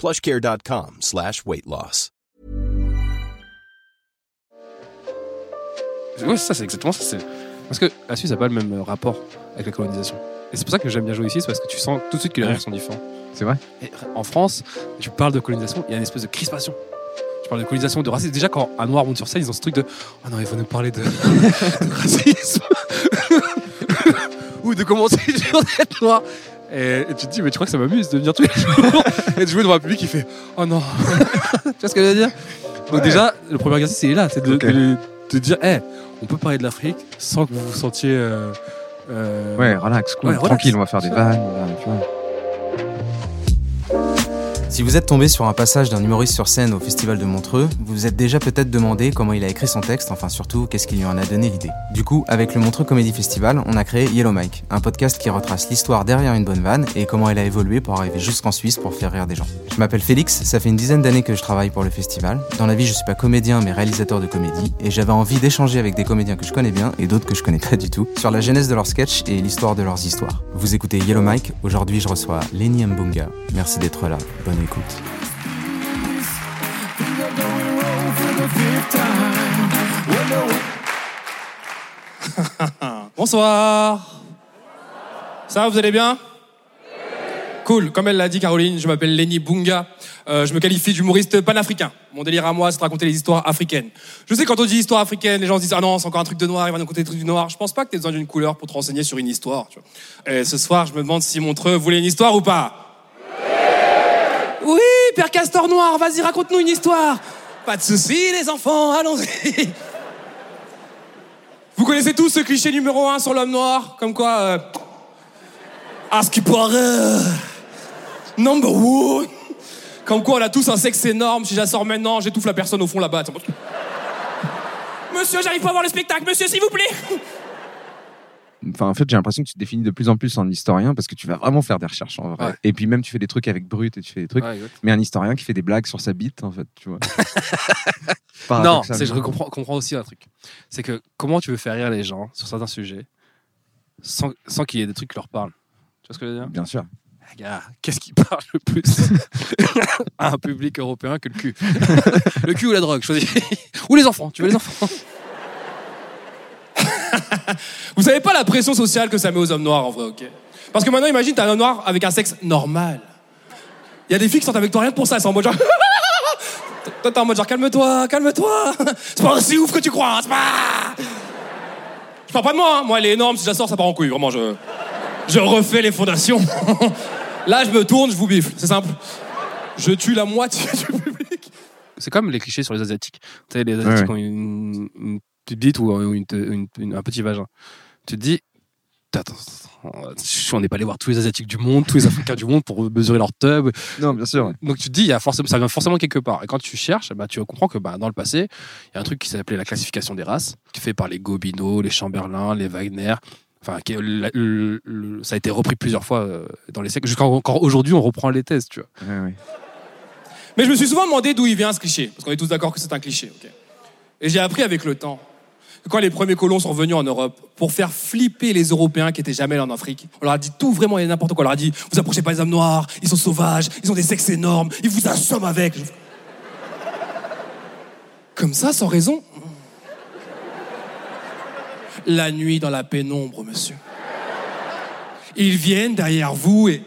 plushcare.com slash weight loss. Ouais, ça, c'est exactement ça. c'est- Parce que la Suisse n'a pas le même euh, rapport avec la colonisation. Et c'est pour ça que j'aime bien jouer ici, c'est parce que tu sens tout de suite que les rires sont différents. C'est vrai Et en France, tu parles de colonisation, il y a une espèce de crispation. Tu parles de colonisation, de racisme. Déjà, quand un noir monte sur scène, ils ont ce truc de Oh non, il faut nous parler de, de racisme. Ou de comment c'est dur d'être noir. Et, tu te dis, mais tu crois que ça m'amuse de venir tous les jours et de jouer devant un public qui fait Oh non. tu vois ce que je veux dire? Donc, déjà, le premier exercice, c'est là c'est de, Ok. de- de dire Eh, on peut parler de l'Afrique sans que vous vous sentiez. euh, euh, Ouais, relax, cool, Ouais, relax. tranquille, on va faire des vannes, tu vois. Si vous êtes tombé sur un passage d'un humoriste sur scène au Festival de Montreux, vous vous êtes déjà peut-être demandé comment il a écrit son texte, enfin surtout qu'est-ce qui lui en a donné l'idée. Du coup, avec le Montreux Comedy Festival, on a créé Yellow Mike, un podcast qui retrace l'histoire derrière une bonne vanne et comment elle a évolué pour arriver jusqu'en Suisse pour faire rire des gens. Je m'appelle Félix, ça fait une dizaine d'années que je travaille pour le festival. Dans la vie, je suis pas comédien mais réalisateur de comédie et j'avais envie d'échanger avec des comédiens que je connais bien et d'autres que je connais pas du tout sur la genèse de leurs sketchs et l'histoire de leurs histoires. Vous écoutez Yellow Mike, aujourd'hui je reçois Lenny Mbunga. Merci d'être là, bonne Bonsoir. Ça vous allez bien? Cool. Comme elle l'a dit, Caroline, je m'appelle Lenny Bunga. Euh, je me qualifie d'humoriste panafricain. Mon délire à moi, c'est de raconter les histoires africaines. Je sais, quand on dit histoire africaine, les gens se disent Ah non, c'est encore un truc de noir, il va nous raconter des trucs du noir. Je pense pas que tu besoin d'une couleur pour te renseigner sur une histoire. Et ce soir, je me demande si Montreux voulait une histoire ou pas. Oui, Père Castor Noir, vas-y, raconte-nous une histoire. Pas de soucis, les enfants, allons-y. Vous connaissez tous ce cliché numéro un sur l'homme noir Comme quoi, euh, à ce qui paraît, euh, number one. Comme quoi, on a tous un sexe énorme. Si j'assors maintenant, j'étouffe la personne au fond là-bas. Monsieur, j'arrive pas à voir le spectacle. Monsieur, s'il vous plaît. Enfin, en fait, j'ai l'impression que tu te définis de plus en plus en historien parce que tu vas vraiment faire des recherches en vrai. Ouais. Et puis même, tu fais des trucs avec Brut et tu fais des trucs. Ouais. Mais un historien qui fait des blagues sur sa bite, en fait, tu vois. Non, c'est, je comprends, comprends aussi un truc. C'est que comment tu veux faire rire les gens sur certains sujets sans, sans qu'il y ait des trucs qui leur parlent Tu vois ce que je veux dire? Bien sûr. Gars, qu'est-ce qui parle le plus à un public européen que le cul? Le cul ou la drogue, choisis. ou les enfants, tu veux les enfants? Vous savez pas la pression sociale que ça met aux hommes noirs en vrai, ok? Parce que maintenant, imagine, t'as un homme noir avec un sexe normal. Il y a des filles qui sont avec toi rien que pour ça, elles sont en mode genre. Toi, t'es en mode genre calme-toi, calme-toi. C'est pas aussi ouf que tu crois, hein, c'est pas. Je parle pas de moi, hein. moi elle est énorme, si je la sors, ça part en couille, vraiment, je. Je refais les fondations. Là, je me tourne, je vous bifle, c'est simple. Je tue la moitié du public. C'est comme les clichés sur les Asiatiques. Tu sais, les Asiatiques Ouais, ont une, une petite bite ou une- une- une- un petit vagin. Tu te dis, attends, on n'est pas allé voir tous les Asiatiques du monde, tous les Africains du monde pour mesurer leur tub. Non, bien sûr. Donc tu te dis, il y a forcément, ça vient forcément quelque part. Et quand tu cherches, bah, tu comprends que bah, dans le passé, il y a un truc qui s'appelait la classification des races, qui est fait par les Gobineau, les Chamberlain, les Wagner. Enfin, qui est- le- le- le- ça a été repris plusieurs fois euh, dans les siècles. Jusqu'à encore aujourd'hui, on reprend les thèses, tu vois. Ouais, ouais. Mais je me suis souvent demandé d'où il vient ce cliché, parce qu'on est tous d'accord que c'est un cliché. ok et j'ai appris avec le temps quand les premiers colons sont venus en Europe, pour faire flipper les Européens qui étaient jamais allés en Afrique, on leur a dit tout vraiment et n'importe quoi. On leur a dit vous approchez pas les hommes noirs, ils sont sauvages, ils ont des sexes énormes, ils vous assomment avec. Comme ça, sans raison. La nuit dans la pénombre, monsieur. Ils viennent derrière vous et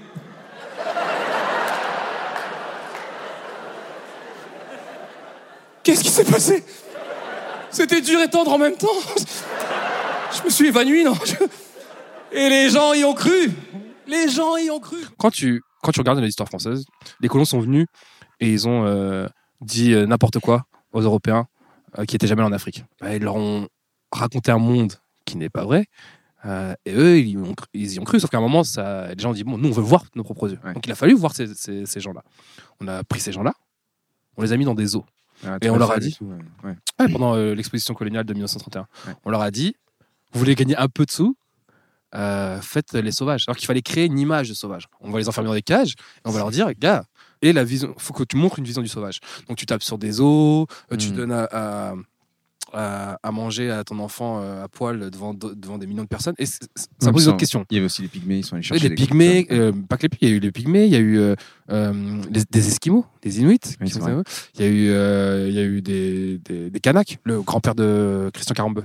Qu'est-ce qui s'est passé? C'était dur et tendre en même temps. Je me suis évanoui, non Et les gens y ont cru. Les gens y ont cru. Quand tu, quand tu regardes l'histoire française, les colons sont venus et ils ont euh, dit euh, n'importe quoi aux Européens euh, qui étaient jamais allés en Afrique. Bah, ils leur ont raconté un monde qui n'est pas vrai. euh, et eux, ils y, ont, cru- ils y ont cru, sauf qu'à un moment, ça, les gens ont dit Bon, nous, on veut voir nos propres yeux. Ouais. Donc, il a fallu voir ces, ces- ces gens-là. On a pris ces gens-là, on les a mis dans des eaux. Ah, Et on leur a dit tout, ouais. Ouais. Ouais, pendant euh, l'exposition coloniale de 1931. Ouais. On leur a dit, vous voulez gagner un peu de sous, euh, faites les sauvages. Alors qu'il fallait créer une image de sauvage. On va les enfermer dans des cages et on va leur dire, gars, et la vision, faut que tu montres une vision du sauvage. Donc tu tapes sur des os, euh, tu Mm. donnes à, à, à- à manger à ton enfant euh, à poil devant, devant des millions de personnes. Et ça pose d'autres questions. Il y avait aussi les pygmées, ils sont allés chercher les pygmées, euh, pas que les pygmées, il y a eu les pygmées, il y a eu euh, les- des esquimaux, des inuits, qui sont il y a eu, euh, il y a eu des, des, des Kanaks, le grand-père de Christian Carambeu.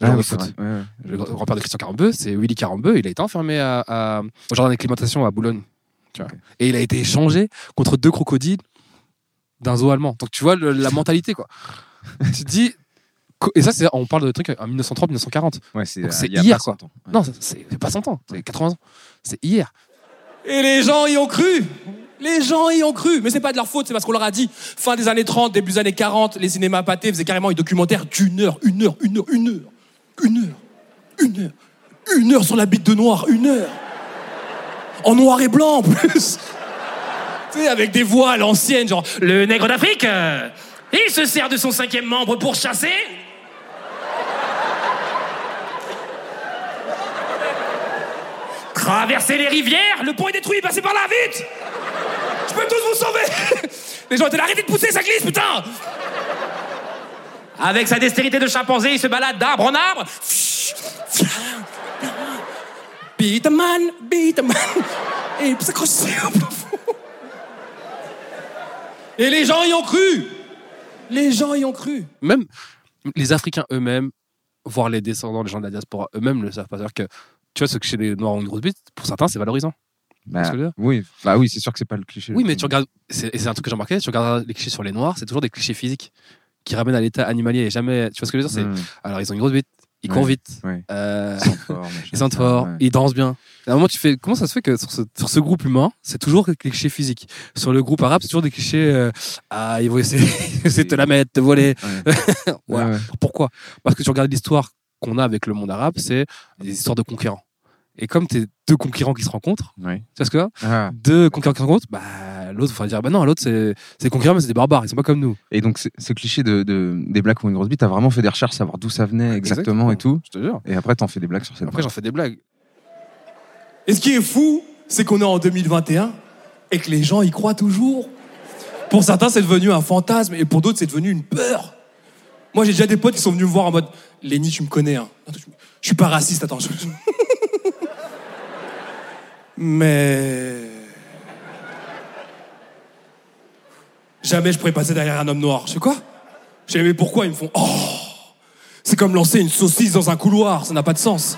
Ah oui. Ouais, ouais. Le grand- grand-père de Christian Carambeu, c'est Willy Carambeu. Il a été enfermé à, à- au jardin d'acclimatation à Boulogne. tu vois. Ok. Et il a été échangé contre deux crocodiles d'un zoo allemand. Donc tu vois le- la mentalité, quoi. tu te dis. Et ça, c'est, on parle de trucs en 1930-1940. Ouais, c'est Donc euh, hier, quoi. 100 ans. Ouais. Non, c'est- c'est pas 100 ans, c'est 80 ans. C'est hier. Et les gens y ont cru. Les gens y ont cru. Mais c'est pas de leur faute, c'est parce qu'on leur a dit. Fin des années 30, début des années 40, les cinémas pâtés faisaient carrément un documentaire d'une heure, une heure, une heure, une heure, une heure, une heure, une heure sur la bite de noir, une heure. En noir et blanc en plus. tu sais, avec des voix à l'ancienne, genre le nègre d'Afrique, euh, il se sert de son cinquième membre pour chasser. Traverser les rivières, le pont est détruit, passez par là, vite Je peux tous vous sauver Les gens étaient là, arrêtez de pousser, ça glisse, putain Avec sa dextérité de chimpanzé, il se balade d'arbre en arbre. Beat. Et il s'accroche au plafond. Et les gens y ont cru Les gens y ont cru Même les Africains eux-mêmes, voire les descendants, les gens de la diaspora eux-mêmes ne savent pas. C'est-à-dire que, tu vois, ce que chez les Noirs ont une grosse bite, pour certains, c'est valorisant. Bah, ce oui, bah oui, c'est sûr que c'est pas le cliché. Oui, mais tu regardes, c'est et c'est un truc que j'ai remarqué, tu regardes les clichés sur les Noirs, c'est toujours des clichés physiques qui ramènent à l'état animalier et jamais. Tu vois ce que je veux dire? C'est, Mmh, Alors, ils ont une grosse bite, ils Ouais, courent vite, ouais. euh, Ils sentent fort, ils sentent ça, fort, ouais. ils dansent bien. À un moment, tu fais, comment ça se fait que sur ce, sur ce groupe humain, c'est toujours des clichés physiques? Sur le groupe arabe, c'est toujours des clichés, euh, ah, ils vont essayer, de te la mettre, te voler. Pourquoi? Parce que tu regardes l'histoire qu'on a avec le monde arabe, c'est des histoires de conquérants. Et comme t'es deux conquérants qui se rencontrent, tu vois ce que dire Ah. Deux conquérants qui se rencontrent, bah, l'autre, il va dire, bah non, l'autre, c'est c'est des conquérants, mais c'est des barbares, ils sont pas comme nous. Et donc, ce cliché de, de- des blagues qui ont une grosse bite, t'as vraiment fait des recherches, savoir d'où ça venait exactement, et tout. Je te jure. Et après, t'en fais des blagues sur cette Après, j'en fais des blagues. Et ce qui est fou, c'est qu'on est en 2021 et que les gens y croient toujours. Pour certains, c'est devenu un fantasme et pour d'autres, c'est devenu une peur. Moi, j'ai déjà des potes qui sont venus me voir en mode Lenny, tu me connais, hein. Je, je suis pas raciste, attends. je- Mais. Jamais je pourrais passer derrière un homme noir. Je sais quoi? J'ai dit, mais pourquoi Ils me font Oh C'est comme lancer une saucisse dans un couloir, ça n'a pas de sens.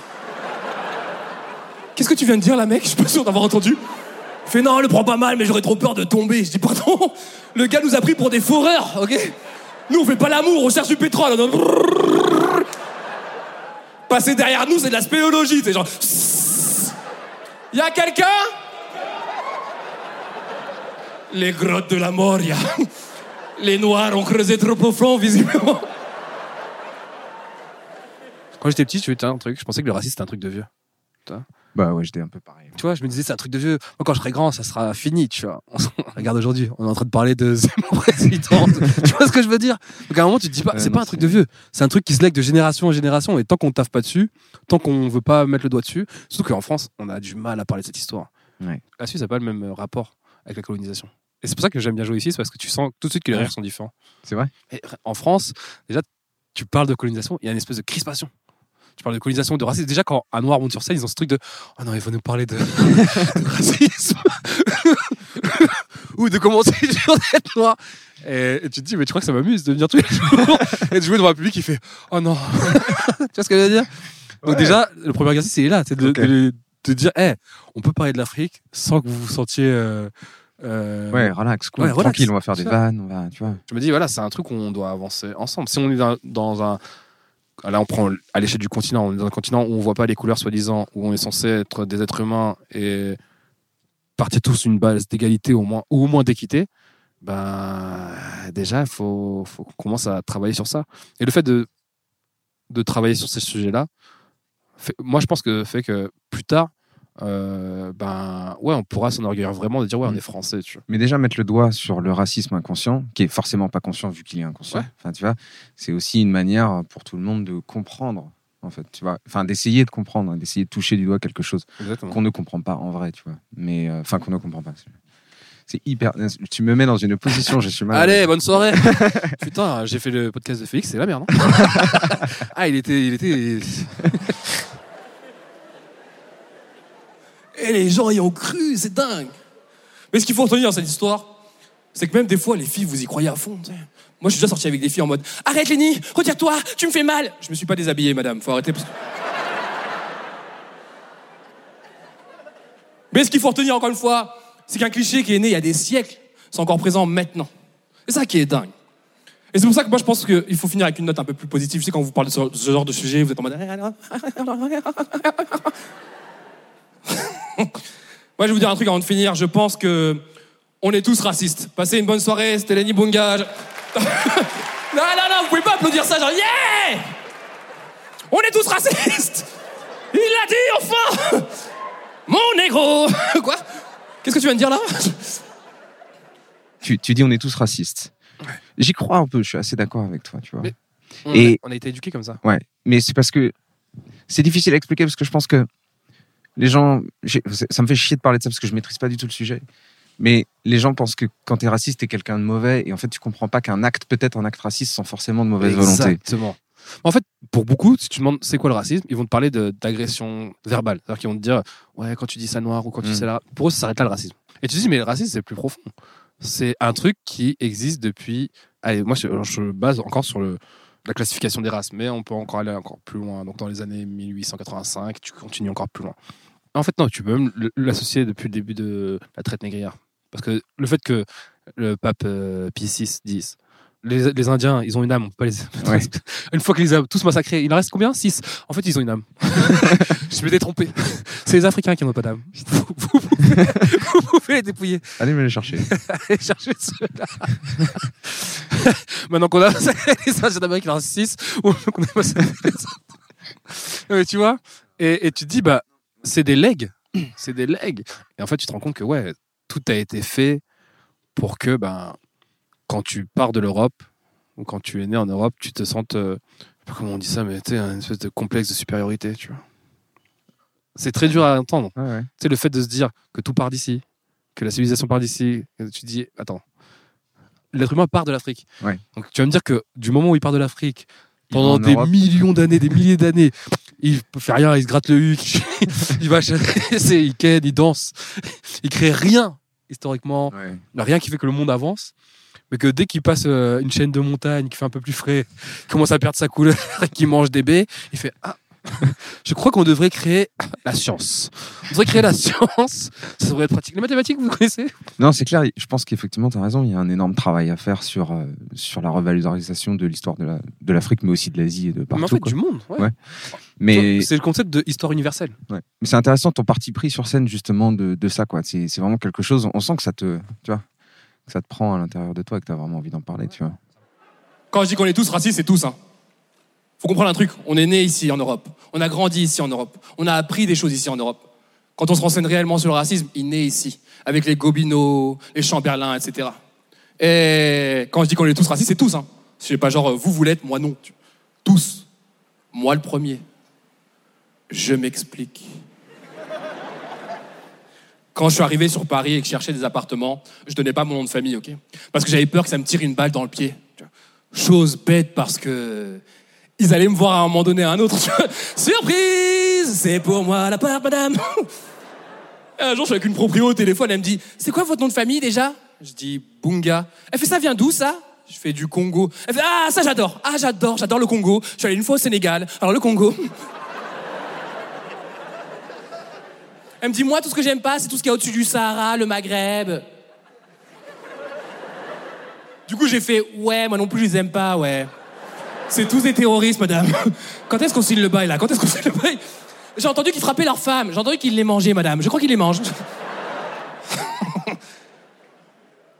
Qu'est-ce que tu viens de dire là, mec? Je suis pas sûr d'avoir entendu. Il fait non, le prends pas mal, mais j'aurais trop peur de tomber. Je dis pardon. Le gars nous a pris pour des foreurs, ok? Nous on fait pas l'amour, on cherche du pétrole. Passer derrière nous, c'est de la spéléologie, c'est genre. Y a quelqu'un? Les grottes de la mort, y. Les noirs ont creusé trop profond, visiblement. Quand j'étais petit, je me disais un truc, je pensais que le racisme c'était un truc de vieux. Bah ouais, j'étais un peu pareil. Tu vois, je me disais c'est un truc de vieux. Moi, quand je serai grand, ça sera fini, tu vois. On regarde aujourd'hui, on est en train de parler de Zemmour président. tu vois ce que je veux dire? Donc à un moment, tu te dis pas, c'est pas un truc de vieux. C'est un truc qui se lègue de génération en génération. Et tant qu'on taffe pas dessus, tant qu'on veut pas mettre le doigt dessus, surtout qu'en France, on a du mal à parler de cette histoire. Ouais. La Suisse n'a pas le même euh, rapport avec la colonisation. Et c'est pour ça que j'aime bien jouer ici, c'est parce que tu sens tout de suite que les rires sont différents. C'est vrai? Et en France, déjà, tu parles de colonisation, il y a une espèce de crispation. Tu parles de colonisation, de racisme. Déjà, quand un noir monte sur scène, ils ont ce truc de Oh non, il faut nous parler de, de racisme. Ou de comment c'est dur d'être noir. Et, et tu te dis, mais tu crois que ça m'amuse de venir tous les jours et de jouer devant un public qui fait Oh non. tu vois ce que je veux dire? Donc, déjà, le premier exercice, c'est là. C'est de, Ok. de- de dire Eh, on peut parler de l'Afrique sans que vous vous sentiez. euh, Euh, Ouais, relax, cool, Ouais, relax, tranquille, on va faire des vannes, on va, tu vois. Je me dis, voilà, c'est un truc où on doit avancer ensemble. Si on est dans, dans un. Là, on prend à l'échelle du continent. On est dans un continent où on voit pas les couleurs, soi-disant, où on est censé être des êtres humains et partir tous une base d'égalité ou au moins d'équité. Ben, déjà, il faut, qu'on commence à travailler sur ça. Et le fait de, de travailler sur ces sujets-là, moi, je pense que fait que plus tard, euh, ben, ouais, on pourra s'enorgueillir vraiment de dire, ouais, on Mm. est français, tu vois. Mais déjà mettre le doigt sur le racisme inconscient, qui est forcément pas conscient vu qu'il est inconscient. Ouais. Enfin, tu vois, c'est aussi une manière pour tout le monde de comprendre, en fait, tu vois. Enfin, d'essayer de comprendre, hein, d'essayer de toucher du doigt quelque chose qu'on ne comprend pas en vrai, tu vois. Mais, euh, enfin, qu'on ne comprend pas. C'est hyper. Tu me mets dans une position, je suis mal. Allez, bonne soirée. Putain, j'ai fait le podcast de Félix, c'est la merde. hein. ah, il était, il était. Et les gens y ont cru, c'est dingue. Mais ce qu'il faut retenir dans cette histoire, c'est que même des fois, les filles, vous y croyez à fond. Moi, je suis déjà sorti avec des filles en mode Arrête, Lenny, retire-toi, tu me fais mal. Je me suis pas déshabillé, madame, faut arrêter. parce Mais ce qu'il faut retenir encore une fois, c'est qu'un cliché qui est né il y a des siècles, c'est encore présent maintenant. C'est ça qui est dingue. Et c'est pour ça que moi je pense qu'il faut finir avec une note un peu plus positive. Je sais quand vous parlez de ce genre de sujet, vous êtes en mode. Moi, je vais vous dire un truc avant de finir. Je pense que on est tous racistes. Passez une bonne soirée. C'était Lenny Bunga. Je- non, non, non, vous pouvez pas applaudir ça. Genre, yeah On est tous racistes Il l'a dit, enfin Mon négro Quoi? Qu'est-ce que tu viens de dire là? Tu, tu dis on est tous racistes. J'y crois un peu, je suis assez d'accord avec toi, tu vois. Mais- on, Et- a, on a été éduqués comme ça. Ouais, mais c'est parce que c'est difficile à expliquer parce que je pense que les gens, ça me fait chier de parler de ça parce que je maîtrise pas du tout le sujet. Mais les gens pensent que quand tu es raciste, tu es quelqu'un de mauvais et en fait tu comprends pas qu'un acte, peut-être un acte raciste, sans forcément de mauvaise volonté. Exactement. En fait, pour beaucoup, si tu demandes c'est quoi le racisme, ils vont te parler d'agression verbale. C'est-à-dire qu'ils vont te dire, ouais, quand tu dis ça noir ou quand tu Mm. dis ça là. Pour eux, ça s'arrête là le racisme. Et tu te dis, mais le racisme, c'est plus profond. C'est un truc qui existe depuis. Allez, moi, je, je base encore sur le, la classification des races, mais on peut encore aller encore plus loin. Donc, dans les années 1885, tu continues encore plus loin. En fait, non, tu peux même l'associer depuis le début de la traite négrière. Parce que le fait que le pape euh, Pie VI dise les, les Indiens, ils ont une âme, on peut pas les. Ouais. Une fois qu'ils les a tous massacrés, il en reste combien? 6 En fait, ils ont une âme. Je m'étais trompé. C'est les Africains qui n'ont pas d'âme. Vous, vous pouvez, vous pouvez les dépouiller. Allez me les chercher. Allez chercher ceux-là. Maintenant qu'on a les Indiens d'Amérique, il en reste 6. Ou qu'on a les mais tu vois et, et tu te dis, bah, c'est des legs. C'est des legs. Et en fait, tu te rends compte que, ouais, tout a été fait pour que, ben, quand tu pars de l'Europe, ou quand tu es né en Europe, tu te sentes, euh, je sais pas comment on dit ça, mais tu une espèce de complexe de supériorité, tu vois. C'est très dur à entendre. Ouais, ouais. Tu sais, le fait de se dire que tout part d'ici, que la civilisation part d'ici, tu dis, attends, l'être humain part de l'Afrique. Ouais. Donc tu vas me dire que du moment où il part de l'Afrique, pendant en des Europe. millions d'années, des milliers d'années, il faire rien, il se gratte le huc, il va chasser, il ken, il danse, il crée rien historiquement, Ouais. rien qui fait que le monde avance. Mais que dès qu'il passe euh, une chaîne de montagne qui fait un peu plus frais, il commence à perdre sa couleur, qu'il mange des baies, il fait Ah, je crois qu'on devrait créer la science. On devrait créer la science, ça devrait être pratique. Les mathématiques, vous connaissez? Non, c'est clair. Je pense qu'effectivement, tu as raison. Il y a un énorme travail à faire sur, euh, sur la revalorisation de l'histoire de la- de l'Afrique, mais aussi de l'Asie et de partout. Mais en fait, quoi. du monde. ouais. Ouais. Mais, C'est le concept de histoire universelle. ouais. Mais c'est intéressant ton parti pris sur scène, justement, de, de ça. quoi. C'est c'est vraiment quelque chose. On sent que ça te, tu vois, que ça te prend à l'intérieur de toi et que tu as vraiment envie d'en parler. Tu vois. Quand je dis qu'on est tous racistes, c'est tous. Hein. Faut comprendre un truc. On est né ici en Europe. On a grandi ici en Europe. On a appris des choses ici en Europe. Quand on se renseigne réellement sur le racisme, il naît ici, avec les Gobineau, les Chamberlain, etc. Et quand je dis qu'on est tous racistes, c'est tous. Hein. C'est pas genre euh, vous, vous l'êtes, moi non. Tous. Moi le premier. Je m'explique. Quand je suis arrivé sur Paris et que je cherchais des appartements, je donnais pas mon nom de famille, ok? Parce que j'avais peur que ça me tire une balle dans le pied. Chose bête parce que ils allaient me voir à un moment donné à un autre. Surprise C'est pour moi l'appart, madame Et Un jour, je suis avec une proprio au téléphone, elle me dit C'est quoi votre nom de famille déjà? Je dis Bunga. Elle fait Ça vient d'où ça? Je fais du Congo. Elle fait Ah, ça j'adore Ah, j'adore, j'adore le Congo. Je suis allé une fois au Sénégal. Alors le Congo. Elle me dit Moi, tout ce que j'aime pas, c'est tout ce qui est au-dessus du Sahara, le Maghreb. Du coup, j'ai fait Ouais, moi non plus, je les aime pas, ouais. C'est tous des terroristes, madame. Quand est-ce qu'on signe le bail, là Quand est-ce qu'on signe le bail J'ai entendu qu'ils frappaient leurs femmes. J'ai entendu qu'ils les mangeaient, madame. Je crois qu'ils les mangent.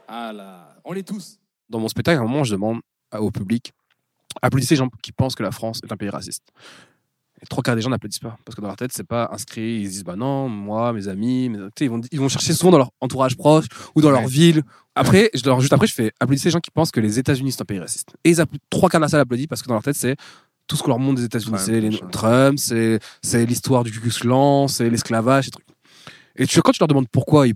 ah là, on les tous. Dans mon spectacle, à un moment, je demande au public applaudissez les gens qui pensent que la France est un pays raciste. Et trois quarts des gens n'applaudissent pas parce que dans leur tête, c'est pas inscrit. Ils se disent bah non, moi, mes amis, mes- tu sais, ils vont, ils vont chercher souvent dans leur entourage proche ou dans leur ville. Après, je leur, juste après, je fais applaudissez les gens qui pensent que les États-Unis sont un pays raciste. Et ils applaudissent- trois quarts de la salle applaudissent parce que dans leur tête, c'est tout ce qu'on leur montre des États-Unis. C'est les. Trump, c'est c'est l'histoire du Ku Klux c'est l'esclavage, ces trucs. Et tu, quand tu leur demandes pourquoi ils-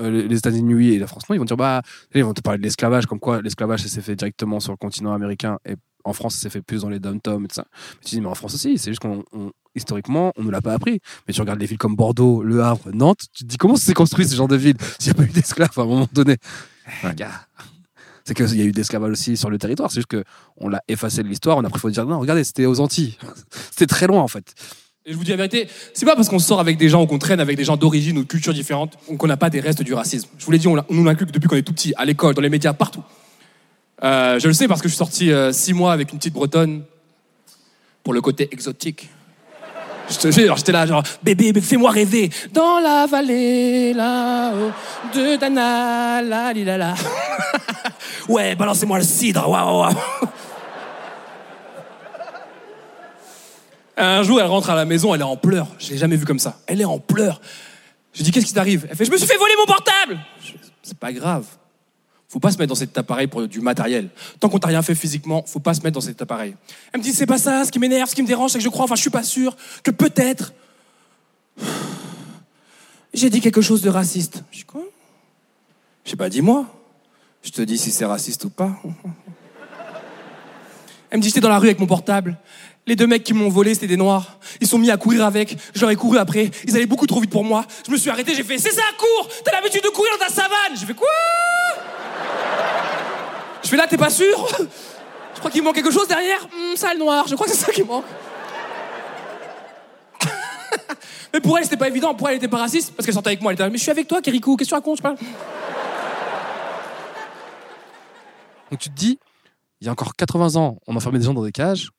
euh, les États-Unis oui et la France non, ils vont dire bah ils vont te parler de l'esclavage, comme quoi l'esclavage ça s'est fait directement sur le continent américain et en France ça s'est fait plus dans les dom-toms et tout ça. Mais tu dis mais en France aussi, c'est juste qu'on on- historiquement on nous l'a pas appris. Mais tu regardes les villes comme Bordeaux, Le Havre, Nantes, tu te dis comment s'est construit ce genre de ville s'il n'y a pas eu d'esclaves à un moment donné? Ouais. C'est qu'il y a eu d'esclavage aussi sur le territoire, c'est juste que on l'a effacé de l'histoire, on a préféré dire non, regardez, c'était aux Antilles. c'était très loin en fait. Et je vous dis la vérité, c'est pas parce qu'on sort avec des gens ou qu'on traîne avec des gens d'origine ou de culture différente qu'on n'a pas des restes du racisme. Je vous l'ai dit, on, on nous l'inculque depuis qu'on est tout petit, à l'école, dans les médias, partout. Euh, je le sais parce que je suis sorti euh, six mois avec une petite bretonne pour le côté exotique. Je j'étais là, genre, bébé, fais-moi rêver. Dans la vallée, là-haut, de Dana, la li, ouais, balancez-moi le cidre. Un jour, elle rentre à la maison, elle est en pleurs. Je l'ai jamais vue comme ça. Elle est en pleurs. Je dis, qu'est-ce qui t'arrive? Elle fait, je me suis fait voler mon portable C'est pas grave. Faut pas se mettre dans cet appareil pour du matériel. Tant qu'on t'a rien fait physiquement, faut pas se mettre dans cet appareil. Elle me dit, c'est pas ça, ce qui m'énerve, ce qui me dérange, c'est que je crois, enfin, je suis pas sûr, que peut-être. J'ai dit quelque chose de raciste. Je dis, quoi? Je sais pas, dis-moi. Je te dis si c'est raciste ou pas. Elle me dit, j'étais dans la rue avec mon portable. Les deux mecs qui m'ont volé, c'était des noirs. Ils sont mis à courir avec. Je leur ai couru après. Ils allaient beaucoup trop vite pour moi. Je me suis arrêté, j'ai fait, c'est ça, cours T'as l'habitude de courir dans ta savane J'ai fait, quoi? Je fais là, t'es pas sûr? Je crois qu'il manque quelque chose derrière. Hum, ça, le noir. Je crois que c'est ça qui manque. Mais pour elle, c'était pas évident. Pour elle, elle était pas raciste. Parce qu'elle sortait avec moi. Elle était là, mais je suis avec toi, Kirikou. Qu'est-ce que tu racontes? Je sais pas. Donc tu te dis, il y a encore 80 ans, on enfermait des gens dans des cages.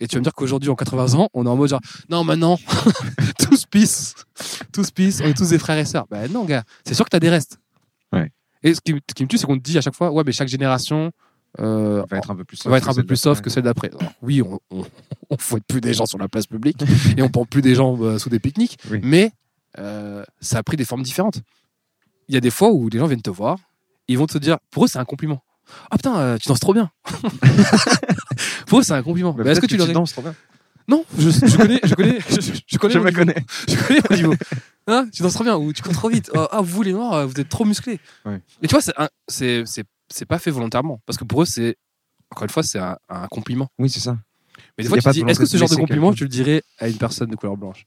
Et tu vas me dire qu'aujourd'hui, en 80 ans, on est en mode genre, non, maintenant, tous pissent. Tous pissent, on est tous des frères et sœurs. Ben non, gars, c'est sûr que tu as des restes. Ouais. Et ce qui, ce qui me tue, c'est qu'on te dit à chaque fois, ouais, mais chaque génération euh, va être un peu plus soft. va être un que peu celle plus soft d'après. que celle d'après. Oui, on, on, on fouette plus des gens sur la place publique et on prend plus des gens euh, sous des pique-niques, Oui. mais euh, ça a pris des formes différentes. Il y a des fois où les gens viennent te voir, ils vont te dire, pour eux, c'est un compliment. Ah putain, tu danses trop bien. pour eux, c'est un compliment. Bah, est-ce que tu leur danses trop bien Non, je, je connais, je connais, je, connais. Je me niveau. connais. Je connais mon niveau. Hein, tu danses trop bien ou tu cours trop vite. Oh, ah, vous les noirs, vous êtes trop musclés. Ouais. Et tu vois, c'est pas fait volontairement parce que pour eux, c'est encore une fois, c'est un, un compliment. Oui, c'est ça. Mais des fois, tu dis, est-ce que ce genre de compliment, tu le dirais à une personne de couleur blanche?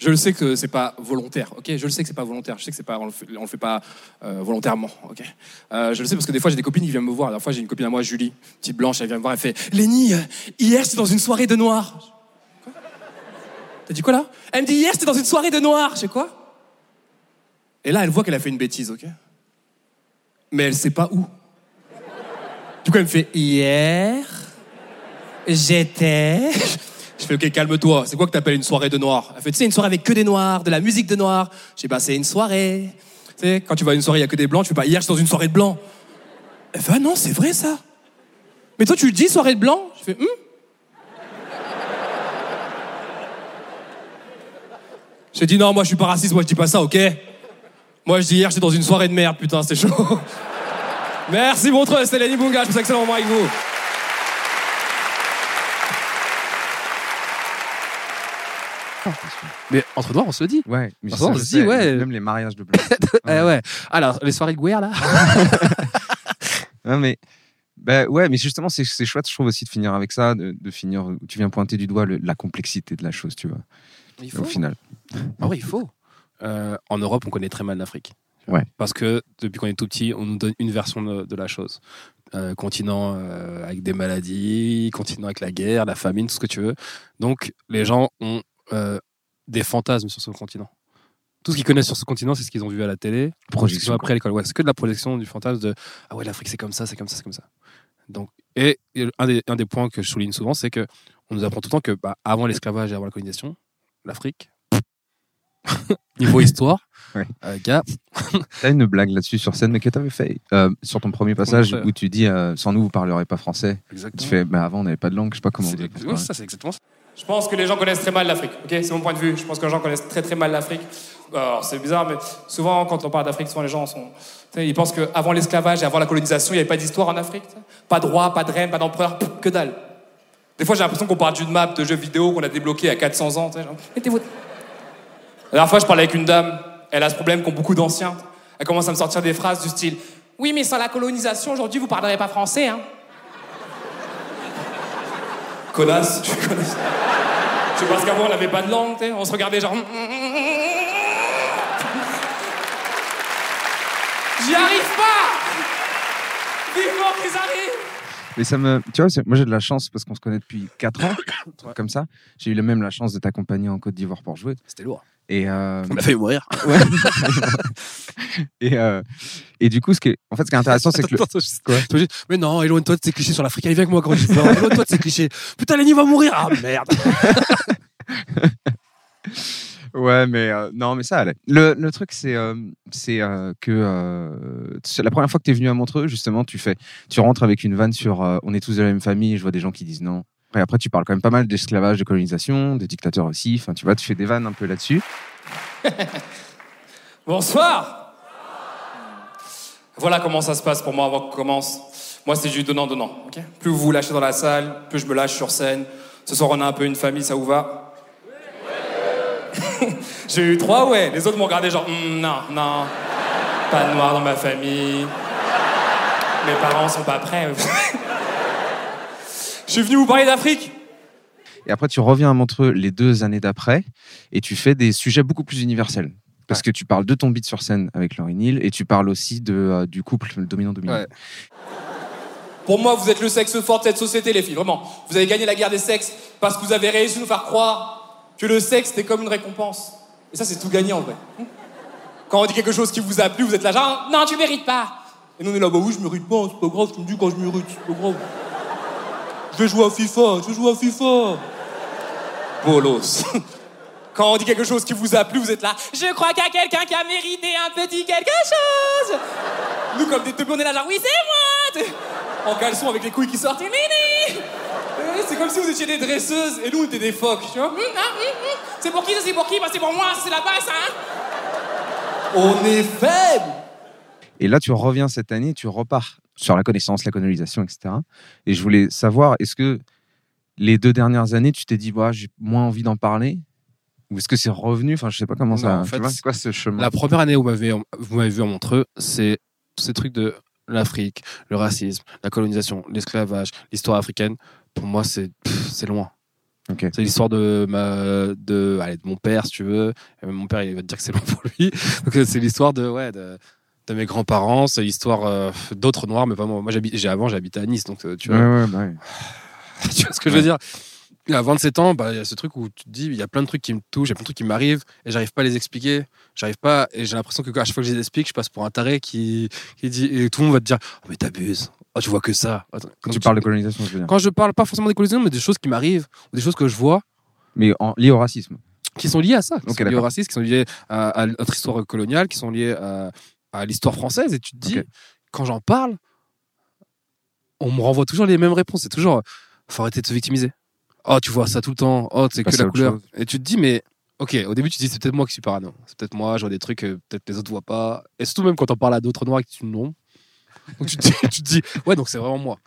Je le sais que c'est pas volontaire, ok? Je le sais que c'est pas volontaire. Je sais que c'est pas, on le fait, on le fait pas euh, volontairement, ok? Euh, Je le sais parce que des fois j'ai des copines qui viennent me voir. La fois j'ai une copine à moi, Julie, petite blanche, elle vient me voir, elle fait Lenny, euh, hier j'étais dans une soirée de. Quoi? T'as dit quoi là? Elle me dit hier j'étais dans une soirée de noirs. Je sais quoi? Et là elle voit qu'elle a fait une bêtise, ok? Mais elle sait pas où. Du coup elle me fait hier j'étais. Je fais, ok, calme-toi. C'est quoi que t'appelles une soirée de noirs Elle fait, tu sais, une soirée avec que des noirs, de la musique de noirs. Je sais pas, c'est une soirée. Tu sais, quand tu vas à une soirée, il y a que des blancs, tu fais pas, hier, j'étais dans une soirée de blancs. Elle fait, ah non, c'est vrai ça. Mais toi, tu le dis, soirée de blancs? Je fais, hum. J'ai dit, non, moi, je suis pas raciste, moi, je dis pas ça, ok? Moi, je dis, hier, j'étais dans une soirée de merde, putain, c'était chaud. Merci, Montreux, c'était Lenny Bunga, je un excellent moment avec vous. Mais entre noirs, on se le dit. Ouais, mais ça, on se dit, ouais. Même les mariages de blancs. Eh ouais. Alors, les soirées guerre là. Non, mais, bah, ouais, mais justement, c'est c'est chouette, je trouve aussi de finir avec ça, de, de finir où tu viens pointer du doigt le- la complexité de la chose, tu vois, Il au final. Ah oui, il faut. Euh, en Europe, on connaît très mal l'Afrique. Ouais. Parce que depuis qu'on est tout petit, on nous donne une version de, de la chose. Euh, continent euh, avec des maladies, continent avec la guerre, la famine, tout ce que tu veux. Donc, les gens ont des fantasmes sur ce continent. tout ce qu'ils connaissent sur ce continent, c'est ce qu'ils ont vu à la télé, Projection. appris à l'école. Ouais, c'est que de la projection du fantasme de ah ouais, l'Afrique c'est comme ça, c'est comme ça, c'est comme ça. Donc, et, un, des, un des points que je souligne souvent, c'est que on nous apprend tout le temps que bah, avant l'esclavage et avant la colonisation, l'Afrique, niveau histoire, Ouais. euh, gars, T'as une blague là-dessus sur scène, mais que t'avais fait euh, sur ton premier passage où tu dis euh, sans nous vous parlerez pas français. exactement. Tu fais, bah avant on n'avait pas de langue, je sais pas comment. on ouais, ça, c'est exactement ça. Je pense que les gens connaissent très mal l'Afrique. Ok, c'est mon point de vue. Je pense que les gens connaissent très très mal l'Afrique. Alors c'est bizarre, mais souvent quand on parle d'Afrique, souvent les gens sont, ils pensent qu'avant l'esclavage et avant la colonisation, il n'y avait pas d'histoire en Afrique. Pas de roi, pas de reine, pas d'empereur, que dalle. Des fois j'ai l'impression qu'on parle d'une map de jeux vidéo qu'on a débloqué à 400 ans. genre, Mettez-vous. La dernière fois, je parlais avec une dame. Elle a ce problème qu'ont beaucoup d'anciens. Elle commence à me sortir des phrases du style Oui, mais sans la colonisation, aujourd'hui, vous parlerez pas français, hein Connasse, tu connais. C'est parce qu'avant, on n'avait pas de langue, tu sais. On se regardait genre. J'y arrive pas Vivement qu'ils arrivent Mais ça me, tu vois, moi j'ai de la chance parce qu'on se connaît depuis 4 ans, comme ça. J'ai eu le même la chance de t'accompagner en Côte d'Ivoire pour jouer. C'était lourd. Et euh, On a failli mourir. ouais. et euh, et du coup, ce qui est, en fait, ce qui est intéressant, c'est que Attends, Mais non, éloigne-toi de ces clichés sur l'Afrique. Allez, viens avec moi quand je Éloigne-toi de ces clichés. Putain, Lenny va mourir. Ah merde. Ouais, mais euh, non, mais ça allait. Le, truc, c'est euh, euh, que la première fois que tu es venu à Montreux, justement, tu fais, tu rentres avec une vanne sur on est tous de la même famille. Je vois des gens qui disent non. Et après, tu parles quand même pas mal d'esclavage, de colonisation, des dictateurs aussi. Enfin, tu vois, tu fais des vannes un peu là-dessus. Bonsoir Voilà comment ça se passe pour moi avant qu'on commence. Moi, c'est du donnant-donnant. ok? Plus vous vous lâchez dans la salle, plus je me lâche sur scène. Ce soir, on a un peu une famille, ça vous va? J'ai eu trois, ouais. Les autres m'ont regardé genre, Hum, non, non, pas de noir dans ma famille. Mes parents sont pas prêts. Je suis venu vous parler d'Afrique. Et après, tu reviens à Montreux les deux années d'après et tu fais des sujets beaucoup plus universels. Parce que tu parles de ton beat sur scène avec Laurie Neal et tu parles aussi de, euh, du couple dominant-dominant. Ouais. Pour moi, vous êtes le sexe fort de cette société, les filles, vraiment. Vous avez gagné la guerre des sexes parce que vous avez réussi à nous faire croire que le sexe, c'était comme une récompense. Et ça, c'est tout gagné en vrai. Quand on dit quelque chose qui vous a plu, vous êtes là, genre, non, tu mérites pas. Et nous, on est là, bah oui, je mérite pas, c'est pas grave, tu me dis quand je mérite, c'est pas grave. Je vais jouer à FIFA, je vais jouer à FIFA. Bolos. Quand on dit quelque chose qui vous a plu, vous êtes là, je crois qu'il y a quelqu'un qui a mérité un petit quelque chose. Nous, comme des teubés, on est là, genre, oui, c'est moi. En caleçon avec les couilles qui sortent, Mini C'est comme si vous étiez des dresseuses et nous, on était des phoques, tu vois. C'est pour qui, ça, c'est pour qui? Bah, c'est pour moi, ça, c'est la base, hein. On est faible. Et là, tu reviens cette année, tu repars sur la connaissance, la colonisation, etc. Et je voulais savoir, est-ce que les deux dernières années, tu t'es dit, bah, j'ai moins envie d'en parler? Ou est-ce que c'est revenu? Enfin, je sais pas comment Non, ça. en fait, c'est quoi ce chemin? La première année où vous m'avez vu à Montreux, c'est tous ces trucs de l'Afrique, le racisme, la colonisation, l'esclavage, l'histoire africaine. Pour moi, c'est loin. C'est l'histoire de ma de, allez, de mon père, si tu veux. Et mon père, il va te dire que c'est loin pour lui. Donc euh, c'est l'histoire de ouais de, de mes grands-parents. C'est l'histoire euh, d'autres noirs, mais pas moi. Moi, j'habite, avant, j'habitais à Nice, donc euh, tu vois. ouais, bah ouais. tu vois ce que je veux dire? À 27 ans, bah, il y a ce truc où tu te dis, il y a plein de trucs qui me touchent, il y a plein de trucs qui m'arrivent, et j'arrive pas à les expliquer. J'arrive pas, et j'ai l'impression que à chaque fois que je les explique, je passe pour un taré qui, qui dit, et tout le monde va te dire, oh, mais t'abuses. Oh, tu vois que ça. Quand donc tu parles de colonisation, je veux dire. Quand je parle pas forcément des colonisations, mais des choses qui m'arrivent, ou des choses que je vois, Mais en, lié au racisme. qui sont liées à ça, qui Ok, sont liées au racisme, qui sont liées à, à notre histoire coloniale, qui sont liées à, à l'histoire française. Et tu te dis, quand j'en parle, on me renvoie toujours les mêmes réponses. C'est toujours, faut arrêter de se victimiser. Oh, tu vois ça tout le temps. Oh, c'est que la couleur. chose. Et tu te dis, mais ok, au début, tu te dis, c'est peut-être moi qui suis parano. C'est peut-être moi, je vois des trucs que peut-être les autres voient pas. Et surtout, même quand on parle à d'autres noirs et que tu non. Donc tu te, dis, tu te dis, ouais, donc c'est vraiment moi.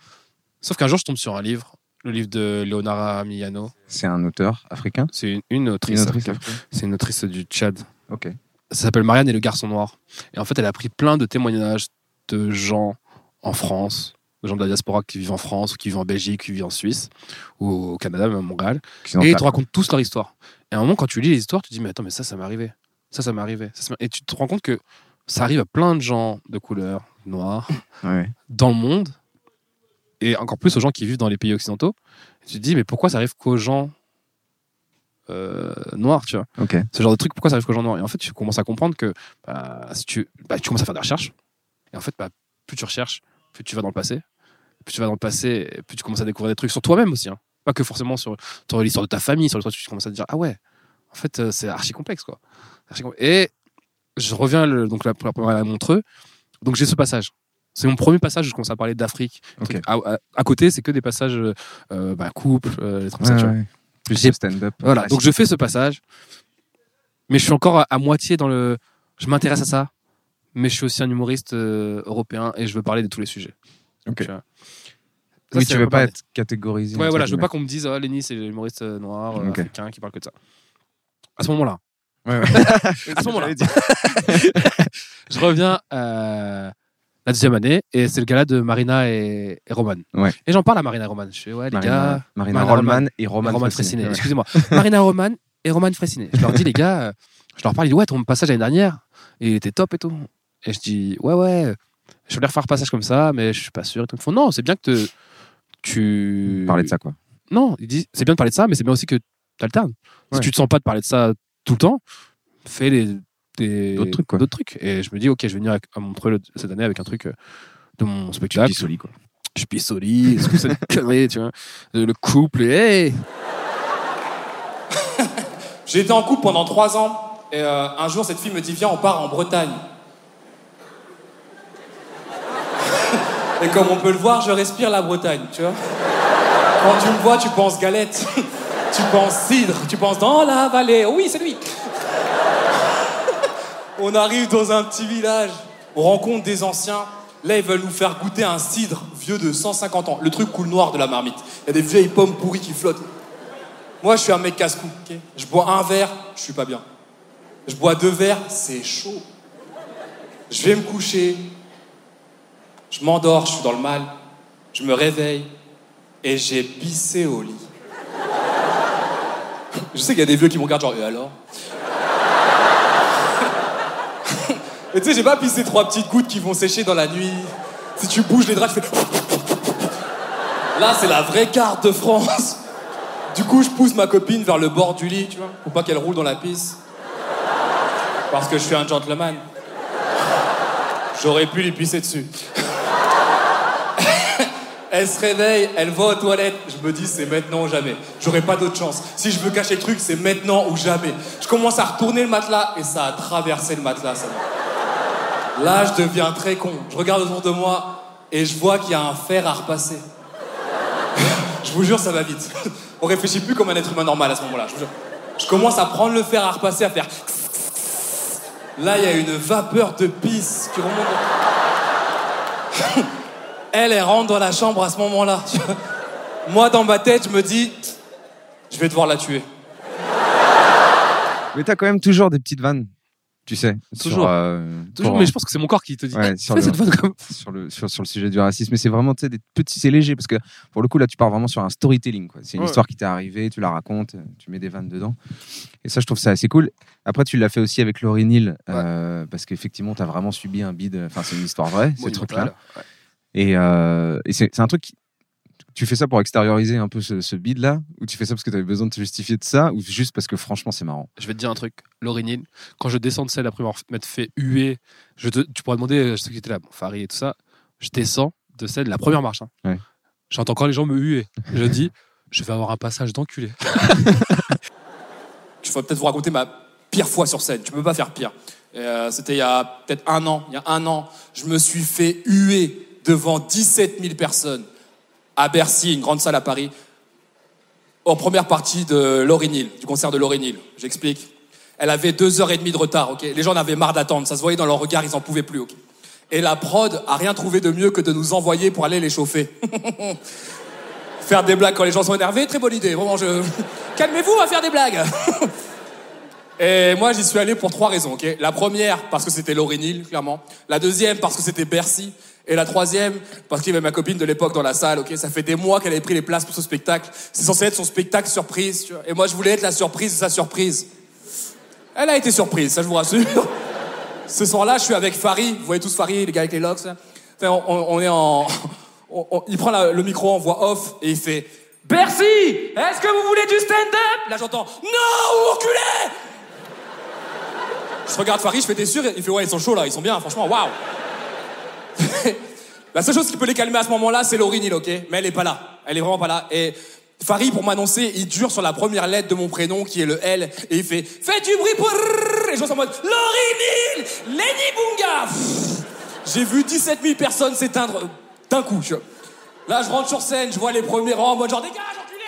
Sauf qu'un jour, je tombe sur un livre, le livre de Leonara Millano. C'est un auteur africain? C'est une, une autrice. Une autrice. C'est une autrice du Tchad. Ok. Ça s'appelle Marianne et le garçon noir. Et en fait, elle a pris plein de témoignages de gens en France, de gens de la diaspora qui vivent en France, ou qui vivent en Belgique, qui vivent en Suisse, ou au Canada, même à Montréal. Et ils te racontent tous leur histoire. Et à un moment, quand tu lis les histoires, tu te dis, mais attends, mais ça, ça m'est arrivé. Ça, ça m'est arrivé. Ça, Et tu te rends compte que ça arrive à plein de gens de couleur noire Ouais. dans le monde, et encore plus aux gens qui vivent dans les pays occidentaux. Et tu te dis, mais pourquoi ça arrive qu'aux gens euh, noirs, tu vois? Ok. Ce genre de truc, pourquoi ça arrive qu'aux gens noirs? Et en fait, tu commences à comprendre que bah, si tu, bah, tu commences à faire des recherches. Et en fait, bah, plus tu recherches, plus tu vas dans le passé. Plus tu vas dans le passé, plus tu commences à découvrir des trucs sur toi-même aussi. hein. Pas que forcément sur, sur l'histoire de ta famille, sur le truc, tu commences à te dire Ah ouais, en fait, euh, c'est archi complexe. quoi. Archi Et je reviens le- donc la, première à Montreux. Donc j'ai ce passage. C'est mon premier passage où je commence à parler d'Afrique. Ok. À, à- à côté, c'est que des passages euh, euh, bah, couple, euh, des trucs Ouais, ouais. Stand-up. Voilà, donc je fais ce passage, mais je suis encore à, à moitié dans le. Je m'intéresse à ça, mais je suis aussi un humoriste euh, européen et je veux parler de tous les sujets. Ok. Tu vois. Ça, Oui, tu veux pas être catégorisé. Ouais, voilà, je veux pas qu'on me dise, oh, Lenny, c'est l'humoriste euh, noir, euh, Ok. africain qui parle que de ça. À ce moment-là, Ouais, ouais. à ce moment-là, je reviens euh, la deuxième année et c'est le gala de Marina et, et Roman. Ouais. Et j'en parle à Marina et Roman. Je fais, ouais, les gars. Marina, Marina Marina Rollman et Roman, Roman Fressinet. Fressinet. Excusez-moi. Marina Roman et Roman Fressinet. Je leur dis, les gars, euh, je leur parle, ils disent, ouais, ton passage l'année dernière, il était top et tout. Et je dis, ouais, ouais, je voulais refaire un passage comme ça, mais je suis pas sûr. Et tout. Font, non, c'est bien que te- tu. Parler de ça, quoi. Non, ils disent, c'est bien de parler de ça, mais c'est bien aussi que tu alternes. Si tu te sens pas de parler de ça tout le temps, fais les. des- D'autres trucs, quoi. D'autres trucs. Et je me dis, ok, je vais venir avec- à Montreux cette année avec un truc euh, de mon spectacle. Pissoli, quoi. Je lit, est-ce que c'est une connerie, tu vois. Le le couple, et hey, J'ai été en couple pendant trois ans et euh, un jour cette fille me dit viens on part en Bretagne. Et comme on peut le voir je respire la Bretagne, tu vois. Quand tu me vois tu penses galette, tu penses cidre, tu penses dans la vallée. Oui c'est lui. on arrive dans un petit village, on rencontre des anciens. Là, ils veulent nous faire goûter un cidre vieux de 150 ans. Le truc coule noir de la marmite. Il y a des vieilles pommes pourries qui flottent. Moi, je suis un mec casse-cou. je bois un verre, je suis pas bien. Je bois deux verres, c'est chaud. Je vais me coucher. Je m'endors, je suis dans le mal. Je me réveille et j'ai pissé au lit. Je sais qu'il y a des vieux qui me regardent genre, et alors? Et tu sais, j'ai pas pissé trois petites gouttes qui vont sécher dans la nuit. Si tu bouges les draps, tu fais. Là, c'est la vraie carte de France. Du coup, je pousse ma copine vers le bord du lit, tu vois, pour pas qu'elle roule dans la pisse. Parce que je suis un gentleman. J'aurais pu lui pisser dessus. Elle se réveille, elle va aux toilettes. Je me dis, c'est maintenant ou jamais. J'aurais pas d'autre chance. Si je veux cacher le truc, c'est maintenant ou jamais. Je commence à retourner le matelas et ça a traversé le matelas. Ça. Là, je deviens très con. Je regarde autour de moi et je vois qu'il y a un fer à repasser. Je vous jure, ça va vite. On réfléchit plus comme un être humain normal à ce moment-là. Je, vous jure. Je commence à prendre le fer à repasser, à faire. Là, il y a une vapeur de pisse qui remonte. Elle, elle rentre dans la chambre à ce moment-là. Moi, dans ma tête, je me dis, je vais devoir la tuer. Mais t'as quand même toujours des petites vannes, tu sais. Toujours. Sur, euh, Toujours, pour- mais je pense que c'est mon corps qui te dit, Ouais, Eh, sur le- cette vanne comme. sur le, sur, sur le sujet du racisme. Mais c'est vraiment, tu sais, des petits, c'est léger. Parce que pour le coup, là, tu pars vraiment sur un storytelling. quoi. C'est une Ouais. histoire qui t'est arrivée, tu la racontes, euh, tu mets des vannes dedans. Et ça, je trouve ça assez cool. Après, tu l'as fait aussi avec Laurie Neal, euh, parce qu'effectivement, tu as vraiment subi un bide. Enfin, c'est une histoire vraie, ce truc-là. Et, euh, et c'est c'est un truc. qui- Tu fais ça pour extérioriser un peu ce, ce bide-là Ou tu fais ça parce que tu avais besoin de te justifier de ça Ou juste parce que franchement, c'est marrant? Je vais te dire un truc, Laurie Neal, quand je descends de scène après m'être fait huer, je te- tu pourras demander à ceux qui étaient là, bon, Farid et tout ça, je descends de scène, la première marche. hein. Ouais. J'entends encore les gens me huer. Je dis, je vais avoir un passage d'enculé. Je vais peut-être vous raconter ma pire fois sur scène. Tu peux pas faire pire. Et, euh, C'était il y a peut-être un an. Il y a un an, je me suis fait huer devant 17 000 personnes à Bercy, une grande salle à Paris, en première partie de Laurie Neal, du concert de Laurie Neal. J'explique. Elle avait deux heures et demie de retard, ok? Les gens en avaient marre d'attendre, ça se voyait dans leur regard, ils en pouvaient plus, ok? Et la prod a rien trouvé de mieux que de nous envoyer pour aller les chauffer. faire des blagues quand les gens sont énervés, très bonne idée. Vraiment, je... Calmez-vous, on faire des blagues. Et moi, j'y suis allé pour trois raisons, ok? La première, parce que c'était Laurie Neal, clairement. La deuxième, parce que c'était Bercy. Et la troisième, parce qu'il y avait ma copine de l'époque dans la salle, ok? Ça fait des mois qu'elle avait pris les places pour ce spectacle. C'est censé être son spectacle surprise, tu vois? Et moi, je voulais être la surprise de sa surprise. Elle a été surprise, ça je vous rassure. Ce soir-là, je suis avec Farid. Vous voyez tous Farid, les gars avec les locks. là on, on- est en. il prend le micro en voix off et il fait Bercy, est-ce que vous voulez du stand-up? Là j'entends Non, reculez Je regarde Farid, je fais t'es sûr? Il fait ouais, ils sont chauds là, ils sont bien, franchement, waouh La seule chose qui peut les calmer à ce moment-là, c'est Laurie Neal, ok? Mais elle est pas là. Elle est vraiment pas là. Et Farid, pour m'annoncer, il dure sur la première lettre de mon prénom, qui est le L, et il fait Faites du bruit pour... Et je suis en mode Laurie Neal Lenny Bunga J'ai vu 17 000 personnes s'éteindre euh, d'un coup. Je... Là, je rentre sur scène, je vois les premiers rangs en mode genre Dégage, enculé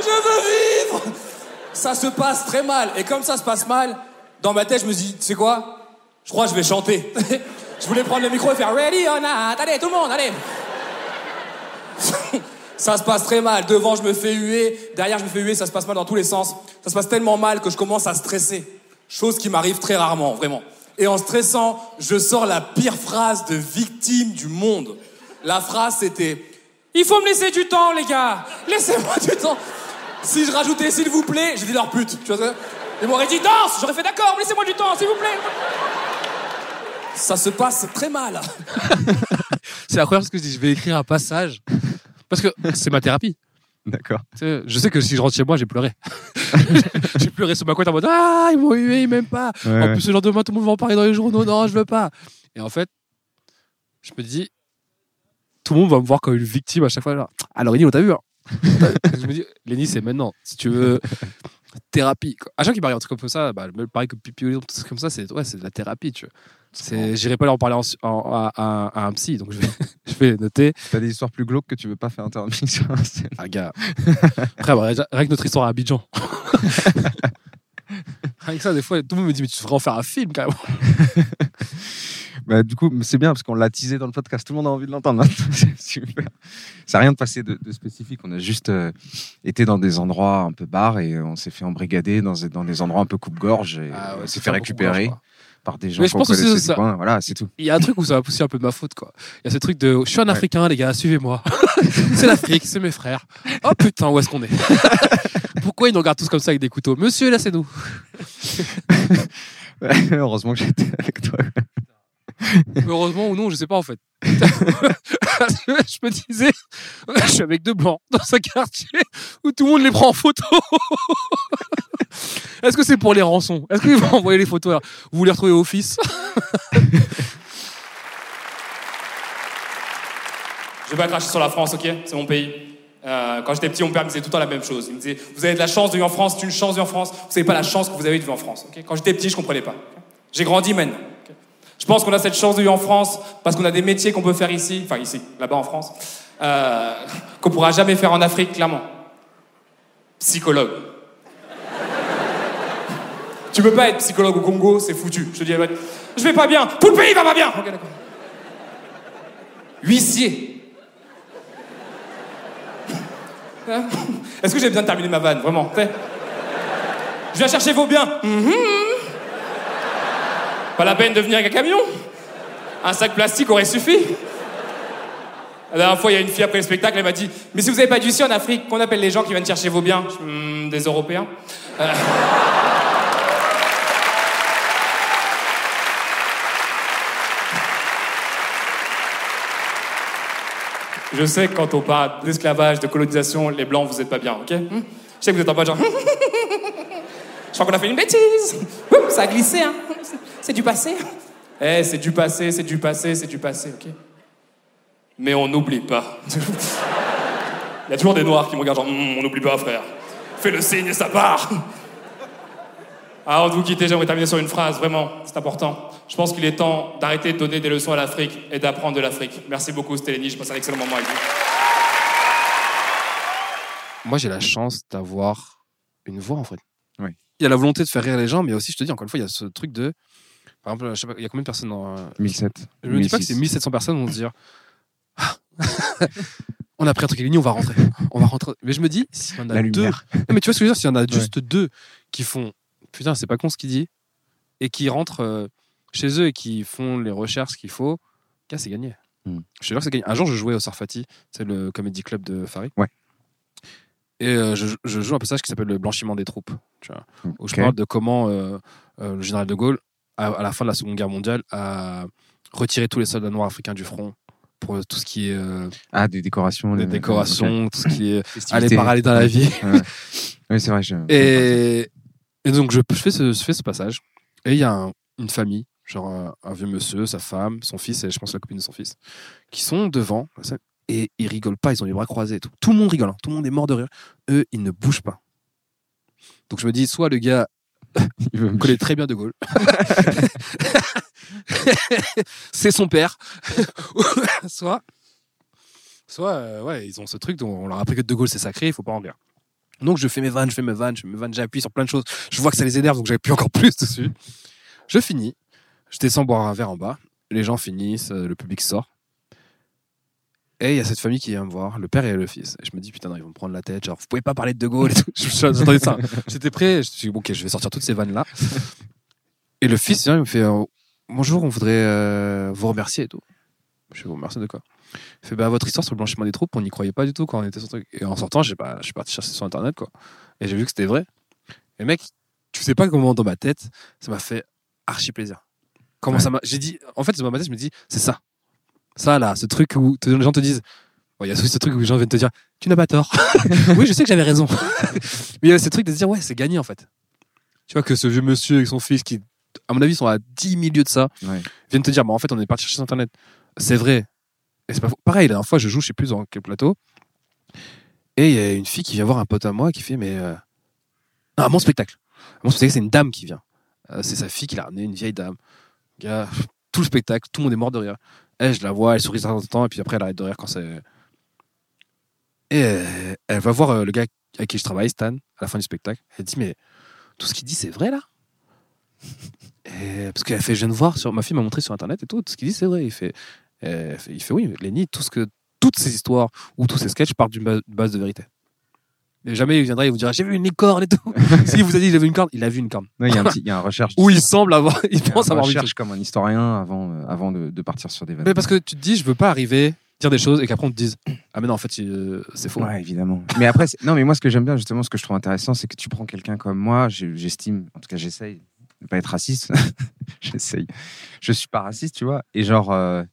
je veux vivre Ça se passe très mal. Et comme ça se passe mal, dans ma tête, je me dis, tu sais quoi? Je crois que je vais chanter. je voulais prendre le micro et faire Ready or not? Allez, tout le monde, allez Ça se passe très mal. Devant, je me fais huer. Derrière, je me fais huer. Ça se passe mal dans tous les sens. Ça se passe tellement mal que je commence à stresser. Chose qui m'arrive très rarement, vraiment. Et en stressant, je sors la pire phrase de victime du monde. La phrase, c'était Il faut me laisser du temps, les gars. Laissez-moi du temps. Si je rajoutais s'il vous plaît, j'ai dit leur pute. Tu vois ça Ils m'auraient dit danse. J'aurais fait d'accord. Laissez-moi du temps, s'il vous plaît. Ça se passe très mal. C'est la première chose que je dis. Je vais écrire un passage. Parce que c'est ma thérapie. D'accord. Je sais que si je rentre chez moi, j'ai pleuré. j'ai pleuré sur ma couette en mode Ah, ils m'ont hué, ils m'aiment pas. Ouais, en ouais. plus, ce genre de moi, tout le monde va en parler dans les journaux. Non, je veux pas. Et en fait, je me dis Tout le monde va me voir comme une victime à chaque fois. Genre, alors, Lenny, on t'a vu. hein je me dis Lenny, c'est maintenant. Si tu veux. Thérapie. quoi. À chaque fois qu'il m'arrive un truc comme ça, bah, même pareil que pipi ça comme ça, c'est ouais, de la thérapie. Tu vois. J'irai pas leur en parler en- en- à, à- à un psy, donc je vais, je vais noter. T'as des histoires plus glauques que tu veux pas faire intervenir sur un. Ah, gars. Après, bah, rien que notre histoire à Abidjan. rien que ça, des fois, tout le monde me dit, mais tu devrais en faire un film, carrément. Bah, du coup, c'est bien parce qu'on l'a teasé dans le podcast. Tout le monde a envie de l'entendre. maintenant. c'est super. Ça n'a rien de passé de, de spécifique. On a juste euh, été dans des endroits un peu bars et on s'est fait embrigader dans, des- dans des endroits un peu coupe-gorge et Ah ouais, on c'est s'est fait récupérer par des gens Mais je pense que du ça- coin. Voilà, c'est tout. Il y a un truc où ça va pousser un peu de ma faute, quoi. Il y a ce truc de, je suis un Ouais. Africain, les gars, suivez-moi. c'est l'Afrique, c'est mes frères. Oh putain, où est-ce qu'on est? Pourquoi ils nous regardent tous comme ça avec des couteaux? Monsieur, laissez-nous. Heureusement que j'étais avec toi. Heureusement ou non, je sais pas en fait. Je me disais, je suis avec deux blancs dans un quartier où tout le monde les prend en photo. Est-ce que c'est pour les rançons? Est-ce qu'ils vont envoyer les photos Vous voulez retrouver au fils Je vais pas cracher sur la France, ok? C'est mon pays. Euh, quand j'étais petit, mon père me disait tout le temps la même chose. Il me disait Vous avez de la chance de vivre en France, c'est une chance de vivre en France. Vous savez pas la chance que vous avez de vivre en France. ok? Quand j'étais petit, je comprenais pas. J'ai grandi maintenant. Je pense qu'on a cette chance de vivre en France parce qu'on a des métiers qu'on peut faire ici, enfin ici, là-bas en France, euh, qu'on pourra jamais faire en Afrique, clairement. Psychologue. tu peux pas être psychologue au Congo, c'est foutu. Je dis, je vais pas bien, tout le pays va pas bien. Huissier. Hein? Est-ce que j'ai besoin de terminer ma vanne, vraiment? Je viens chercher vos biens. Mhm. Pas la peine de venir avec un camion. Un sac plastique aurait suffi. La dernière fois, il y a une fille après le spectacle, elle m'a dit Mais si vous n'avez pas d'huissier en Afrique, qu'on appelle les gens qui viennent chercher vos biens Hmm, Des Européens Euh. Je sais que quand on parle d'esclavage, de colonisation, les blancs, vous êtes pas bien, ok? Hmm? Je sais que vous êtes en bas genre. Je crois qu'on a fait une bêtise. Ça a glissé, hein. C'est du passé. Eh, c'est du passé, c'est du passé, c'est du passé, ok Mais on n'oublie pas. Il y a toujours des noirs qui me regardent genre, Hum, on n'oublie pas, frère. Fais le signe et ça part. Avant de vous quitter, j'aimerais terminer sur une phrase, vraiment, c'est important. Je pense qu'il est temps d'arrêter de donner des leçons à l'Afrique et d'apprendre de l'Afrique. Merci beaucoup, Stélénie, je passe un excellent moment avec vous. Moi, j'ai la chance d'avoir une voix en fait. Il y a la volonté de faire rire les gens, mais aussi, je te dis encore une fois, il y a ce truc de. Par exemple, je sais pas, il y a combien de personnes dans. euh, 1007. Je me dis pas que c'est 1700 personnes vont se dire Ah, on a pris un truc l'Uni, on va rentrer. On va rentrer. Mais je me dis, s'il y en a La deux. Non, mais tu vois ce que je veux dire S'il y en a juste deux qui font Putain, c'est pas con ce qu'il dit, et qui rentrent euh, chez eux et qui font les recherches qu'il faut, c'est gagné. Hmm. Je te jure que c'est gagné. Un jour, je jouais au Sarfati, c'est le comedy club de Farid. Ouais. Et euh, je, je joue un passage qui s'appelle le blanchiment des troupes. Tu vois, où je parle de comment euh, euh, le général de Gaulle, à, à la fin de la Seconde Guerre mondiale, a retiré tous les soldats noirs africains du front pour tout ce qui est euh, Ah, des décorations. des les- décorations, tout ce qui est aller parler dans la vie. Ouais. Oui, c'est vrai. Je... Et, et donc, je, je fais ce, je fais ce passage. Et il y a un- une famille, genre un, un vieux monsieur, sa femme, son fils, et je pense la copine de son fils, qui sont devant. Et ils rigolent pas, ils ont les bras croisés tout. Le monde rigole, hein, tout le monde est mort de rire. Eux, ils ne bougent pas. Donc je me dis, soit le gars Il connaît très bien De Gaulle, c'est son père, soit, soit euh, ouais, ils ont ce truc dont on leur a appris que De Gaulle c'est sacré, il faut pas en rire. Donc je fais mes vannes, je fais mes vannes, je fais mes vannes, j'appuie sur plein de choses. Je vois que ça les énerve, donc j'appuie encore plus dessus. Je finis, je descends boire un verre en bas, les gens finissent, euh, le public sort. Et il y a cette famille qui vient me voir, le père et le fils. Et je me dis, putain, non, ils vont me prendre la tête. Genre, vous pouvez pas parler de De Gaulle et tout. J'entendais ça. J'étais prêt. Je me suis dit, bon, ok, je vais sortir toutes ces vannes-là. Et le fils vient, il me fait, euh, bonjour, on voudrait euh, vous remercier et tout. Je vous remercie de quoi Il fait, bah, votre histoire sur le blanchiment des troupes, on n'y croyait pas du tout quand on était sur truc. Et en sortant, pas, je suis parti chercher sur Internet, quoi. Et j'ai vu que c'était vrai. Et mec, tu sais pas comment dans ma tête, ça m'a fait archi plaisir. Comment Ouais. ça m'a. J'ai dit, en fait, dans ma tête, je me dis, c'est ça. Ça, là, ce truc où les gens te disent. Bon, Il y a aussi ce truc où les gens viennent te dire, tu n'as pas tort. oui, je sais que j'avais raison. Mais il y a ce truc de se dire, ouais, c'est gagné, en fait. Tu vois, que ce vieux monsieur avec son fils qui, à mon avis, sont à 10 milieux de ça, Ouais. viennent te dire, bah, en fait, on est parti chercher sur Internet. C'est vrai. Et c'est pas faux. Pareil, la dernière fois, je joue, je sais plus dans quel plateau. Et il y a une fille qui vient voir un pote à moi qui fait, mais. euh, Non, à mon spectacle. À mon spectacle, c'est une dame qui vient. Euh, c'est sa fille qui l'a ramené, une vieille dame. Gars, tout le spectacle, tout le monde est mort de rire. Elle, je la vois, elle sourit de temps en temps, et puis après, elle arrête de rire quand c'est. Et euh, elle va voir euh, le gars avec qui je travaille, Stan, à la fin du spectacle. Elle dit, mais tout ce qu'il dit, c'est vrai là? Et Parce qu'elle fait, je viens de voir, sur... ma fille m'a montré sur Internet et tout, tout ce qu'il dit, c'est vrai. Il fait, euh, il fait, oui, Lenny, tout ce que, toutes ces histoires ou tous ces sketchs partent d'une base de vérité. Jamais il viendra et vous dira, j'ai vu une licorne et tout. S'il vous a dit, a vu une corne, il a vu une corne. Il y a un petit, il y a un recherche. Ou il semble avoir, il pense avoir recherche comme un historien avant, euh, avant de, de partir sur des vannes. Mais parce que tu te dis, je veux pas arriver, dire des choses et qu'après on te dise, ah mais non, en fait, euh, c'est faux. Ouais, évidemment. Mais après, non, mais moi, ce que j'aime bien, justement, ce que je trouve intéressant, c'est que tu prends quelqu'un comme moi, j'ai- j'estime, en tout cas, j'essaye de ne pas être raciste. j'essaye. Je suis pas raciste, tu vois. Et genre, euh,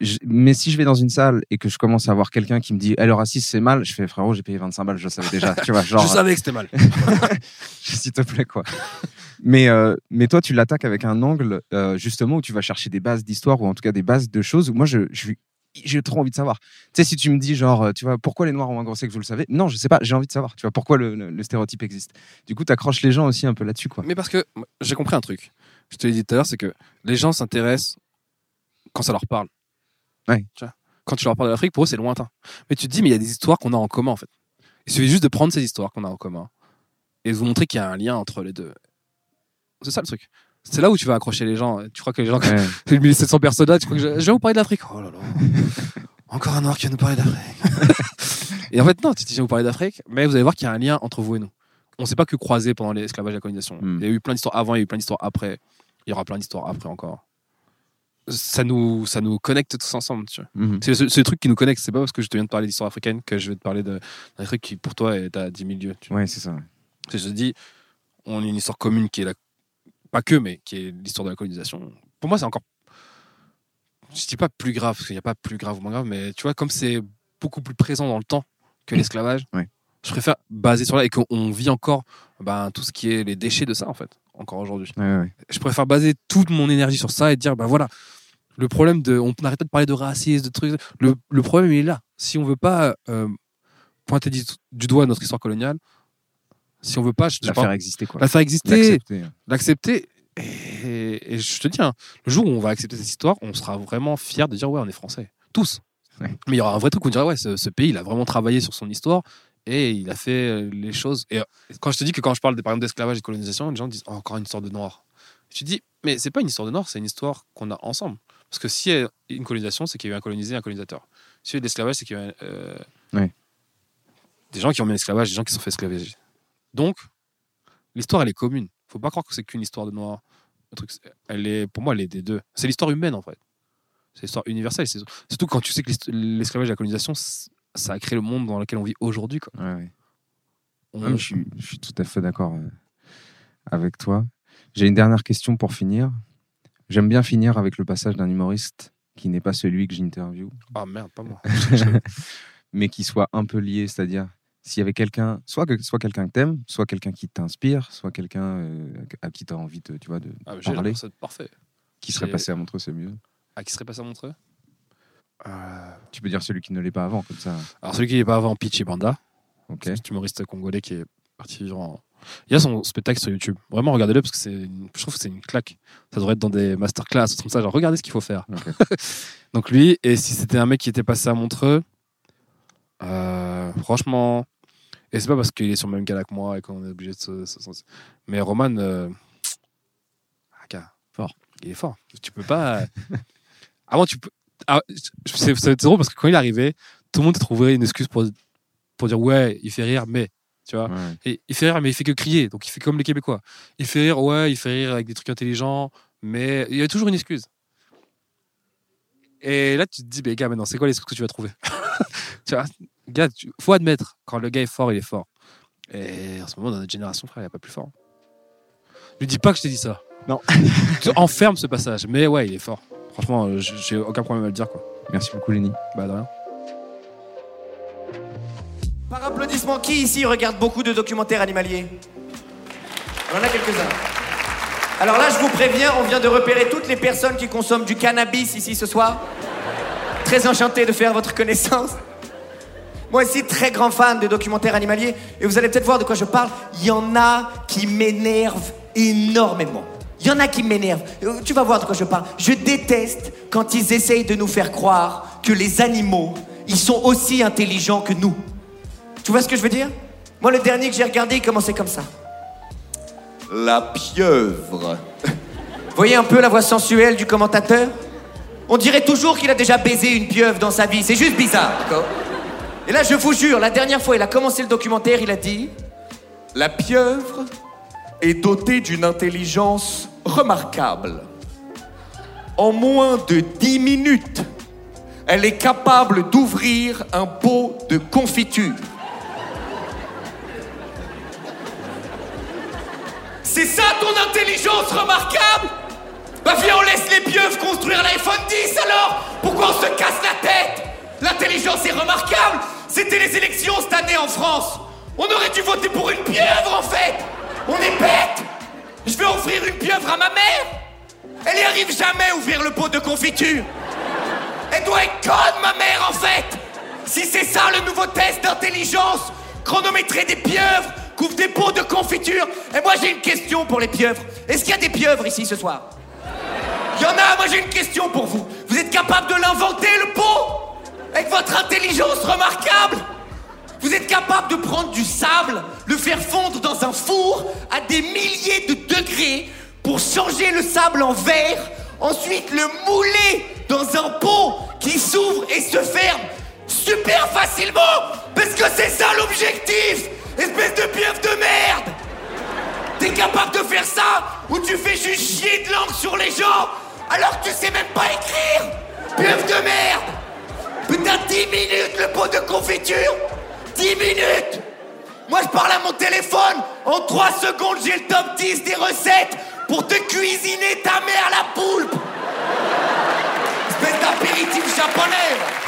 je- mais si je vais dans une salle et que je commence à voir quelqu'un qui me dit, eh, le racisme, c'est mal, je fais, frérot, j'ai payé 25 balles, je le savais déjà. tu vois, genre, je savais que c'était mal. s'il te plaît, quoi. Mais, euh, mais toi, tu l'attaques avec un angle, euh, justement, où tu vas chercher des bases d'histoire, ou en tout cas des bases de choses où moi, je, je suis- j'ai trop envie de savoir. Tu sais, si tu me dis, genre, euh, tu vois, pourquoi les Noirs ont un gros sexe, vous le savez? Non, je sais pas, j'ai envie de savoir, tu vois, pourquoi le, le- le stéréotype existe. Du coup, tu accroches les gens aussi un peu là-dessus, quoi. Mais parce que j'ai compris un truc. Je te l'ai dit tout à l'heure, c'est que les gens s'intéressent quand ça leur parle. Ouais. Tu vois quand tu leur parles de l'Afrique, pour eux, c'est lointain. Mais tu te dis, mais il y a des histoires qu'on a en commun, en fait. Il suffit juste de prendre ces histoires qu'on a en commun et de vous montrer qu'il y a un lien entre les deux. C'est ça le truc. C'est là où tu vas accrocher les gens. Tu crois que les gens, Ouais. les 1700 personnes là, tu crois que je, je vais vous parler de l'Afrique Oh là là. Encore un noir qui va nous parler d'Afrique. et en fait, non, tu te dis, je vais vous parler d'Afrique, mais vous allez voir qu'il y a un lien entre vous et nous. On ne s'est pas que croisé pendant l'esclavage et la colonisation. Mm. Il y a eu plein d'histoires avant, il y a eu plein d'histoires après. Il y aura plein d'histoires après encore. Ça nous, ça nous connecte tous ensemble. Tu vois. Mhm. C'est le, le truc qui nous connecte. C'est pas parce que je te viens de parler d'histoire africaine que je vais te parler d'un truc qui, pour toi, est à 10 000 lieues. tu vois. Ouais, c'est ça. Je te dis, on a une histoire commune qui est la. Pas que, mais qui est l'histoire de la colonisation. Pour moi, c'est encore. Je dis pas plus grave, parce qu'il n'y a pas plus grave ou moins grave, mais tu vois, comme c'est beaucoup plus présent dans le temps que l'esclavage, Ouais. je préfère baser sur là et qu'on vit encore ben, tout ce qui est les déchets de ça, en fait, encore aujourd'hui. Ouais, ouais. Je préfère baser toute mon énergie sur ça et dire, ben voilà, le problème de. On n'arrête pas de parler de racisme, de trucs. Le, le problème, il est là. Si on veut pas euh, pointer du, du doigt notre histoire coloniale, si on veut pas, je La faire exister, quoi. la faire exister, L'accepter. l'accepter. Et, et je te dis, hein, le jour où on va accepter cette histoire, on sera vraiment fier de dire ouais, on est français, tous. Ouais. Mais il y aura un vrai truc où on dirait ouais, ce, ce pays, il a vraiment travaillé sur son histoire et il a fait euh, les choses. Et euh, quand je te dis que quand je parle de, par exemple d'esclavage et de colonisation, les gens disent Oh, encore une histoire de noir. Tu te dis mais c'est pas une histoire de noir, c'est une histoire qu'on a ensemble. Parce que s'il y a une colonisation, c'est qu'il y a eu un colonisé, un colonisateur. S'il y a eu de l'esclavage, c'est qu'il y a eu euh, des gens qui ont mis l'esclavage, des gens qui se sont fait esclavager. Donc, l'histoire, elle est commune. Faut pas croire que c'est qu'une histoire de noir. Le truc, elle est, pour moi, elle est des deux. C'est l'histoire humaine, en fait. C'est l'histoire universelle. C'est- Surtout quand tu sais que l'esclavage et la colonisation, ça a créé le monde dans lequel on vit aujourd'hui. quoi. Ouais, ouais. On- Ah, mais je, suis, je suis tout à fait d'accord euh, avec toi. J'ai une dernière question pour finir. J'aime bien finir avec le passage d'un humoriste qui n'est pas celui que j'interview, Ah merde, pas moi. mais qui soit un peu lié, c'est-à-dire s'il y avait quelqu'un, soit que soit quelqu'un que t'aimes, soit quelqu'un qui t'inspire, soit quelqu'un euh, à qui tu as envie de, tu vois, de Ah, j'ai parler, personne parfait. qui serait j'ai- passé à Montreux, c'est mieux. Ah, qui serait passé à Montreux? Euh, Tu peux dire celui qui ne l'est pas avant, comme ça. Alors, celui qui n'est pas avant, Pichi Banda, Ok. c'est humoriste congolais qui est parti vivre en. Il y a son spectacle sur YouTube. Vraiment, regardez-le parce que c'est une- je trouve que c'est une claque. Ça devrait être dans des masterclass, comme ça. Genre, regardez ce qu'il faut faire. Donc, lui, et si c'était un mec qui était passé à Montreux, euh, franchement. Et c'est pas parce qu'il est sur le même gala que moi et qu'on est obligé de se. Mais Roman. euh, ah, fort. Il est fort. Tu peux pas. Avant, tu peux. Ah, c'est c'est drôle parce que quand il est arrivé, tout le monde trouvait une excuse pour, pour dire ouais, il fait rire, mais. Tu vois Ouais. et il fait rire, mais il fait que crier. Donc il fait comme les Québécois. Il fait rire, ouais, il fait rire avec des trucs intelligents, mais il y a toujours une excuse. Et là, tu te dis, mais gars, maintenant, c'est quoi l'excuse que tu vas trouver? Tu vois, gars, tu- faut admettre, quand le gars est fort, il est fort. Et en ce moment, dans notre génération, frère, il n'y a pas plus fort. Lui dis pas que je t'ai dit ça. Non. Tu enfermes ce passage. Mais ouais, il est fort. Franchement, euh, j'ai j'ai aucun problème à le dire, quoi. Merci beaucoup, Lenny. Bah, de rien. Par applaudissement, qui ici regarde beaucoup de documentaires animaliers? On en a quelques-uns. Alors là, je vous préviens, on vient de repérer toutes les personnes qui consomment du cannabis ici ce soir. Très enchanté de faire votre connaissance. Moi aussi, très grand fan de documentaires animaliers. Et vous allez peut-être voir de quoi je parle. Il y en a qui m'énervent énormément. Il y en a qui m'énervent. Euh, Tu vas voir de quoi je parle. Je déteste quand ils essayent de nous faire croire que les animaux, ils sont aussi intelligents que nous. Tu vois ce que je veux dire? Moi, le dernier que j'ai regardé, il commençait comme ça. La pieuvre. Vous voyez un peu la voix sensuelle du commentateur? On dirait toujours qu'il a déjà baisé une pieuvre dans sa vie. C'est juste bizarre, Et là, je vous jure, la dernière fois, il a commencé le documentaire, il a dit La pieuvre est dotée d'une intelligence remarquable. En moins de 10 minutes, elle est capable d'ouvrir un pot de confiture. Ça ton intelligence remarquable Bah viens, on laisse les pieuvres construire l'iPhone 10 alors Pourquoi on se casse la tête L'intelligence est remarquable C'était les élections cette année en France On aurait dû voter pour une pieuvre en fait On est bête Je vais offrir une pieuvre à ma mère Elle y arrive jamais à ouvrir le pot de confiture Elle doit être conne ma mère en fait Si c'est ça le nouveau test d'intelligence Chronométrer des pieuvres Couvre des pots de confiture. Et moi j'ai une question pour les pieuvres. Est-ce qu'il y a des pieuvres ici ce soir? Il y en a, moi j'ai une question pour vous. Vous êtes capable de l'inventer le pot? Avec votre intelligence remarquable. Vous êtes capable de prendre du sable, le faire fondre dans un four à des milliers de degrés pour changer le sable en verre, ensuite le mouler dans un pot qui s'ouvre et se ferme super facilement. Parce que c'est ça l'objectif Espèce de pieuvre de merde T'es capable de faire ça ou tu fais juste chier de langue sur les gens alors que tu sais même pas écrire Pieuvre de merde Putain, 10 minutes le pot de confiture 10 minutes Moi je parle à mon téléphone, en 3 secondes j'ai le top 10 des recettes pour te cuisiner ta mère la poulpe. Espèce d'apéritif japonais